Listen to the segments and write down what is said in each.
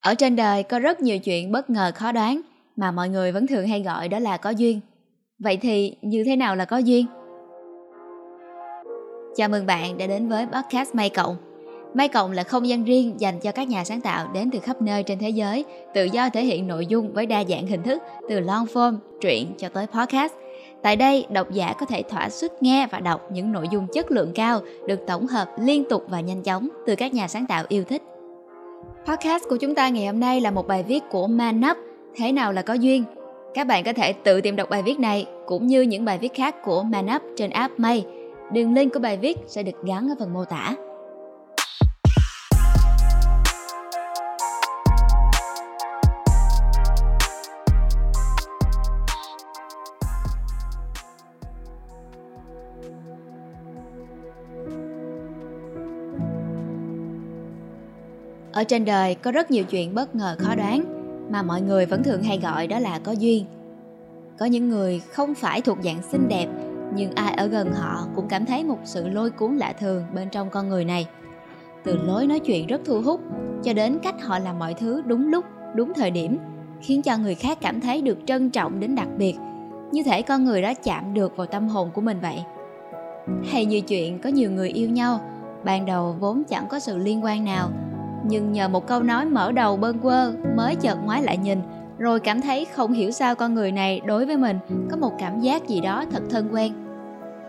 Ở trên đời có rất nhiều chuyện bất ngờ khó đoán mà mọi người vẫn thường hay gọi đó là có duyên. Vậy thì như thế nào là có duyên? Chào mừng bạn đã đến với podcast May Cộng. May Cộng là không gian riêng dành cho các nhà sáng tạo đến từ khắp nơi trên thế giới, tự do thể hiện nội dung với đa dạng hình thức từ long form, truyện cho tới podcast. Tại đây, độc giả có thể thỏa sức nghe và đọc những nội dung chất lượng cao được tổng hợp liên tục và nhanh chóng từ các nhà sáng tạo yêu thích. Podcast của chúng ta ngày hôm nay là một bài viết của Man Up, Thế nào là có duyên? Các bạn có thể tự tìm đọc bài viết này cũng như những bài viết khác của Man Up trên app May. Đường link của bài viết sẽ được gắn ở phần mô tả. Ở trên đời có rất nhiều chuyện bất ngờ khó đoán mà mọi người vẫn thường hay gọi đó là có duyên. Có những người không phải thuộc dạng xinh đẹp nhưng ai ở gần họ cũng cảm thấy một sự lôi cuốn lạ thường bên trong con người này. Từ lối nói chuyện rất thu hút cho đến cách họ làm mọi thứ đúng lúc, đúng thời điểm khiến cho người khác cảm thấy được trân trọng đến đặc biệt như thể con người đó chạm được vào tâm hồn của mình vậy. Hay như chuyện có nhiều người yêu nhau ban đầu vốn chẳng có sự liên quan nào nhưng nhờ một câu nói mở đầu bơn quơ, mới chợt ngoái lại nhìn, rồi cảm thấy không hiểu sao con người này đối với mình có một cảm giác gì đó thật thân quen.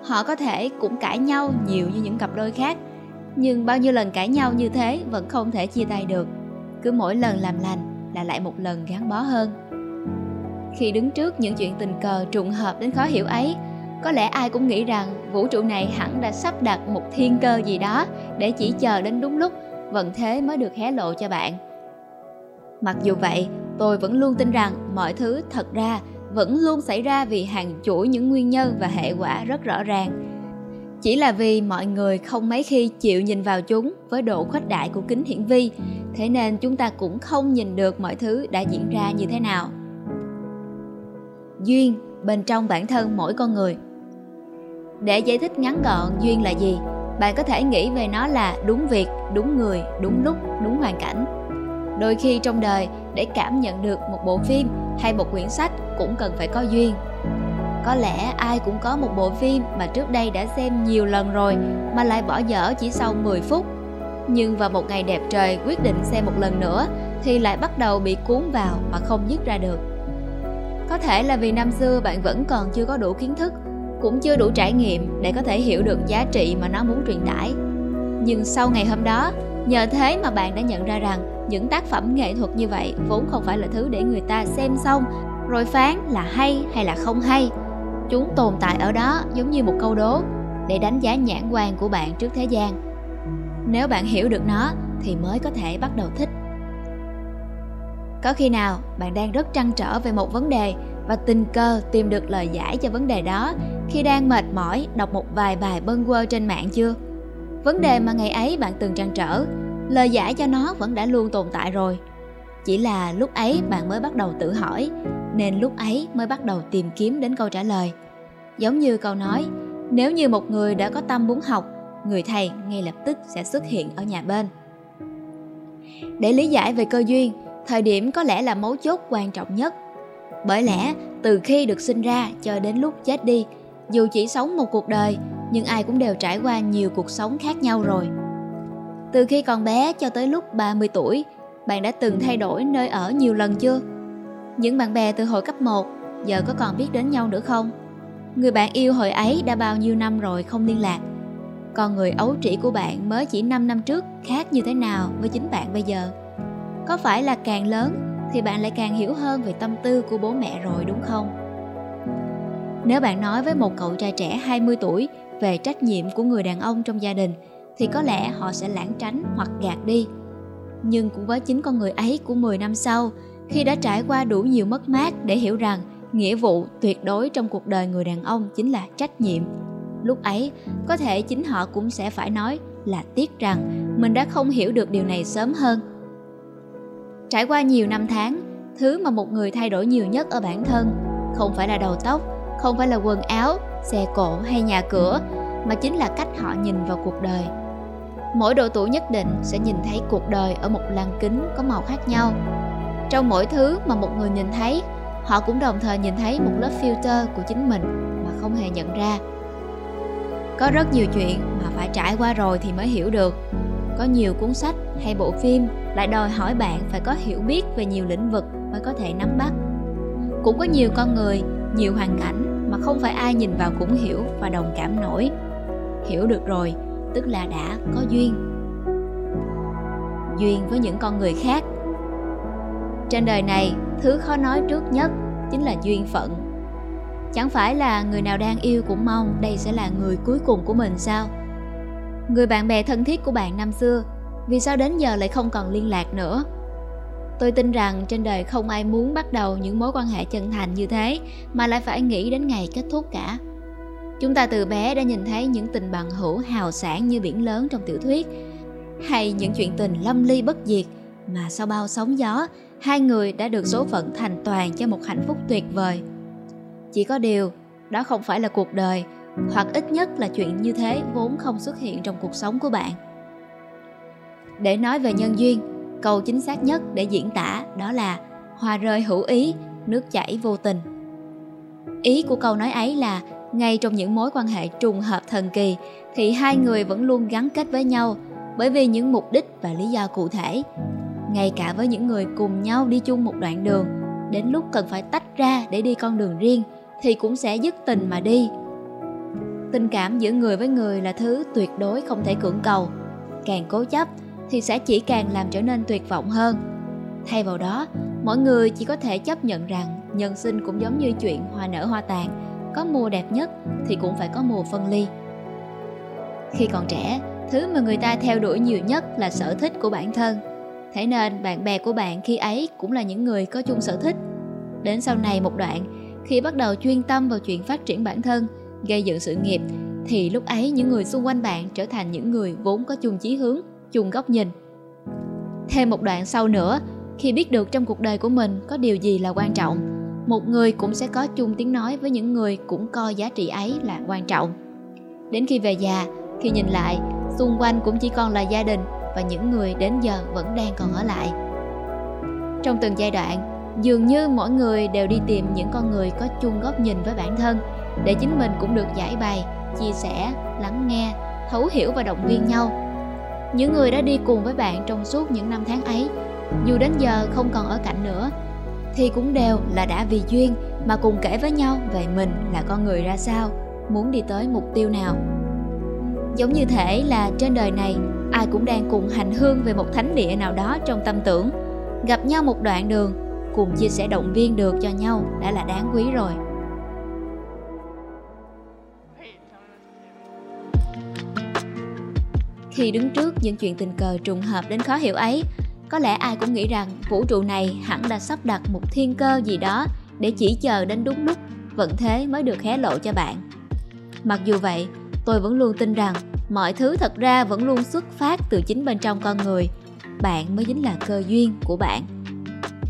Họ có thể cũng cãi nhau nhiều như những cặp đôi khác, nhưng bao nhiêu lần cãi nhau như thế vẫn không thể chia tay được. Cứ mỗi lần làm lành là lại một lần gắn bó hơn. Khi đứng trước những chuyện tình cờ trùng hợp đến khó hiểu ấy, có lẽ ai cũng nghĩ rằng vũ trụ này hẳn đã sắp đặt một thiên cơ gì đó để chỉ chờ đến đúng lúc vận thế mới được hé lộ cho bạn. Mặc dù vậy, tôi vẫn luôn tin rằng mọi thứ thật ra vẫn luôn xảy ra vì hàng chuỗi những nguyên nhân và hệ quả rất rõ ràng. Chỉ là vì mọi người không mấy khi chịu nhìn vào chúng với độ khuếch đại của kính hiển vi, thế nên chúng ta cũng không nhìn được mọi thứ đã diễn ra như thế nào. Duyên, bên trong bản thân mỗi con người. Để giải thích ngắn gọn, duyên là gì? Bạn có thể nghĩ về nó là đúng việc, đúng người, đúng lúc, đúng hoàn cảnh. Đôi khi trong đời, để cảm nhận được một bộ phim hay một quyển sách cũng cần phải có duyên. Có lẽ ai cũng có một bộ phim mà trước đây đã xem nhiều lần rồi mà lại bỏ dở chỉ sau 10 phút. Nhưng vào một ngày đẹp trời quyết định xem một lần nữa thì lại bắt đầu bị cuốn vào mà không dứt ra được. Có thể là vì năm xưa bạn vẫn còn chưa có đủ kiến thức cũng chưa đủ trải nghiệm để có thể hiểu được giá trị mà nó muốn truyền tải. Nhưng sau ngày hôm đó, nhờ thế mà bạn đã nhận ra rằng những tác phẩm nghệ thuật như vậy vốn không phải là thứ để người ta xem xong, rồi phán là hay hay là không hay. Chúng tồn tại ở đó giống như một câu đố để đánh giá nhãn quan của bạn trước thế gian. Nếu bạn hiểu được nó thì mới có thể bắt đầu thích. Có khi nào bạn đang rất trăn trở về một vấn đề và tình cờ tìm được lời giải cho vấn đề đó khi đang mệt mỏi đọc một vài bài bâng quơ trên mạng chưa? Vấn đề mà ngày ấy bạn từng trăn trở lời giải cho nó vẫn đã luôn tồn tại rồi. Chỉ là lúc ấy bạn mới bắt đầu tự hỏi nên lúc ấy mới bắt đầu tìm kiếm đến câu trả lời. Giống như câu nói nếu như một người đã có tâm muốn học người thầy ngay lập tức sẽ xuất hiện ở nhà bên. Để lý giải về cơ duyên thời điểm có lẽ là mấu chốt quan trọng nhất. Bởi lẽ từ khi được sinh ra cho đến lúc chết đi dù chỉ sống một cuộc đời, nhưng ai cũng đều trải qua nhiều cuộc sống khác nhau rồi. Từ khi còn bé cho tới lúc 30 tuổi, bạn đã từng thay đổi nơi ở nhiều lần chưa? Những bạn bè từ hồi cấp 1 giờ có còn biết đến nhau nữa không? Người bạn yêu hồi ấy đã bao nhiêu năm rồi không liên lạc? Còn người ấu trĩ của bạn mới chỉ 5 năm trước khác như thế nào với chính bạn bây giờ? Có phải là càng lớn thì bạn lại càng hiểu hơn về tâm tư của bố mẹ rồi đúng không? Nếu bạn nói với một cậu trai trẻ 20 tuổi về trách nhiệm của người đàn ông trong gia đình thì có lẽ họ sẽ lãng tránh hoặc gạt đi. Nhưng cũng với chính con người ấy của 10 năm sau, khi đã trải qua đủ nhiều mất mát để hiểu rằng nghĩa vụ tuyệt đối trong cuộc đời người đàn ông chính là trách nhiệm. Lúc ấy, có thể chính họ cũng sẽ phải nói là tiếc rằng mình đã không hiểu được điều này sớm hơn Trải qua nhiều năm tháng, thứ mà một người thay đổi nhiều nhất ở bản thân không phải là đầu tóc, không phải là quần áo, xe cộ hay nhà cửa, mà chính là cách họ nhìn vào cuộc đời. mỗi độ tuổi nhất định sẽ nhìn thấy cuộc đời ở một lăng kính có màu khác nhau. Trong mỗi thứ mà một người nhìn thấy họ cũng đồng thời nhìn thấy một lớp filter của chính mình mà không hề nhận ra. Có rất nhiều chuyện mà phải trải qua rồi thì mới hiểu được. Có nhiều cuốn sách hay bộ phim lại đòi hỏi bạn phải có hiểu biết về nhiều lĩnh vực mới có thể nắm bắt. Cũng có nhiều con người nhiều hoàn cảnh mà không phải ai nhìn vào cũng hiểu và đồng cảm nổi. Hiểu được rồi, tức là đã có duyên. Duyên với những con người khác. Trên đời này, thứ khó nói trước nhất chính là duyên phận. Chẳng phải là người nào đang yêu cũng mong đây sẽ là người cuối cùng của mình sao? Người bạn bè thân thiết của bạn năm xưa, vì sao đến giờ lại không còn liên lạc nữa? Tôi tin rằng trên đời không ai muốn bắt đầu những mối quan hệ chân thành như thế, mà lại phải nghĩ đến ngày kết thúc cả. Chúng ta từ bé đã nhìn thấy những tình bằng hữu hào sản như biển lớn trong tiểu thuyết, hay những chuyện tình lâm ly bất diệt mà sau bao sóng gió, hai người đã được số phận thành toàn cho một hạnh phúc tuyệt vời. Chỉ có điều, đó không phải là cuộc đời, hoặc ít nhất là chuyện như thế vốn không xuất hiện trong cuộc sống của bạn. Để nói về nhân duyên câu chính xác nhất để diễn tả đó là hoa rơi hữu ý, nước chảy vô tình. Ý của câu nói ấy là ngay trong những mối quan hệ trùng hợp thần kỳ, thì hai người vẫn luôn gắn kết với nhau bởi vì những mục đích và lý do cụ thể. Ngay cả với những người cùng nhau đi chung một đoạn đường, đến lúc cần phải tách ra để đi con đường riêng thì cũng sẽ dứt tình mà đi. Tình cảm giữa người với người là thứ tuyệt đối không thể cưỡng cầu. Càng cố chấp thì sẽ chỉ càng làm trở nên tuyệt vọng hơn. Thay vào đó mọi người chỉ có thể chấp nhận rằng nhân sinh cũng giống như chuyện hoa nở hoa tàn, có mùa đẹp nhất thì cũng phải có mùa phân ly. Khi còn trẻ, thứ mà người ta theo đuổi nhiều nhất là sở thích của bản thân. Thế nên bạn bè của bạn khi ấy cũng là những người có chung sở thích. Đến sau này một đoạn, khi bắt đầu chuyên tâm vào chuyện phát triển bản thân, gây dựng sự nghiệp, thì lúc ấy những người xung quanh bạn trở thành những người vốn có chung chí hướng chung góc nhìn. Thêm một đoạn sau nữa, khi biết được trong cuộc đời của mình có điều gì là quan trọng, một người cũng sẽ có chung tiếng nói với những người cũng coi giá trị ấy là quan trọng. Đến khi về già, khi nhìn lại, xung quanh cũng chỉ còn là gia đình và những người đến giờ vẫn đang còn ở lại. Trong từng giai đoạn, dường như mỗi người đều đi tìm những con người có chung góc nhìn với bản thân để chính mình cũng được giải bày, chia sẻ, lắng nghe, thấu hiểu và động viên nhau những người đã đi cùng với bạn trong suốt những năm tháng ấy. Dù đến giờ không còn ở cạnh nữa, thì cũng đều là đã vì duyên mà cùng kể với nhau về mình là con người ra sao, muốn đi tới mục tiêu nào. Giống như thể là trên đời này, ai cũng đang cùng hành hương về một thánh địa nào đó trong tâm tưởng. Gặp nhau một đoạn đường, cùng chia sẻ động viên được cho nhau đã là đáng quý rồi. Khi đứng trước những chuyện tình cờ trùng hợp đến khó hiểu ấy, có lẽ ai cũng nghĩ rằng vũ trụ này hẳn đã sắp đặt một thiên cơ gì đó để chỉ chờ đến đúng lúc, vận thế mới được hé lộ cho bạn. Mặc dù vậy, tôi vẫn luôn tin rằng mọi thứ thật ra vẫn luôn xuất phát từ chính bên trong con người, bạn mới chính là cơ duyên của bạn.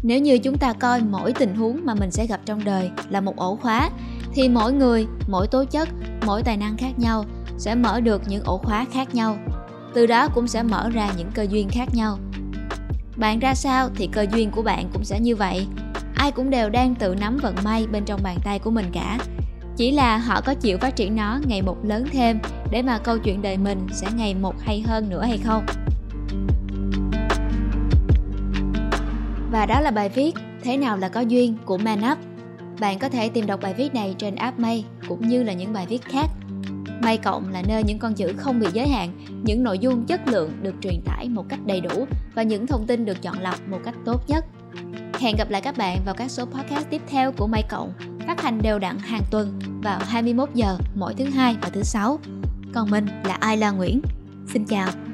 Nếu như chúng ta coi mỗi tình huống mà mình sẽ gặp trong đời là một ổ khóa, thì mỗi người, mỗi tố chất, mỗi tài năng khác nhau sẽ mở được những ổ khóa khác nhau từ đó cũng sẽ mở ra những cơ duyên khác nhau. Bạn ra sao thì cơ duyên của bạn cũng sẽ như vậy. Ai cũng đều đang tự nắm vận may bên trong bàn tay của mình cả. Chỉ là họ có chịu phát triển nó ngày một lớn thêm để mà câu chuyện đời mình sẽ ngày một hay hơn nữa hay không? Và đó là bài viết thế nào là có duyên của Man Up. Bạn có thể tìm đọc bài viết này trên app May cũng như là những bài viết khác. May Cộng là nơi những con chữ không bị giới hạn, những nội dung chất lượng được truyền tải một cách đầy đủ và những thông tin được chọn lọc một cách tốt nhất. Hẹn gặp lại các bạn vào các số podcast tiếp theo của May Cộng, phát hành đều đặn hàng tuần vào 21 giờ mỗi thứ hai và thứ sáu. Còn mình là Ayla Nguyễn. Xin chào.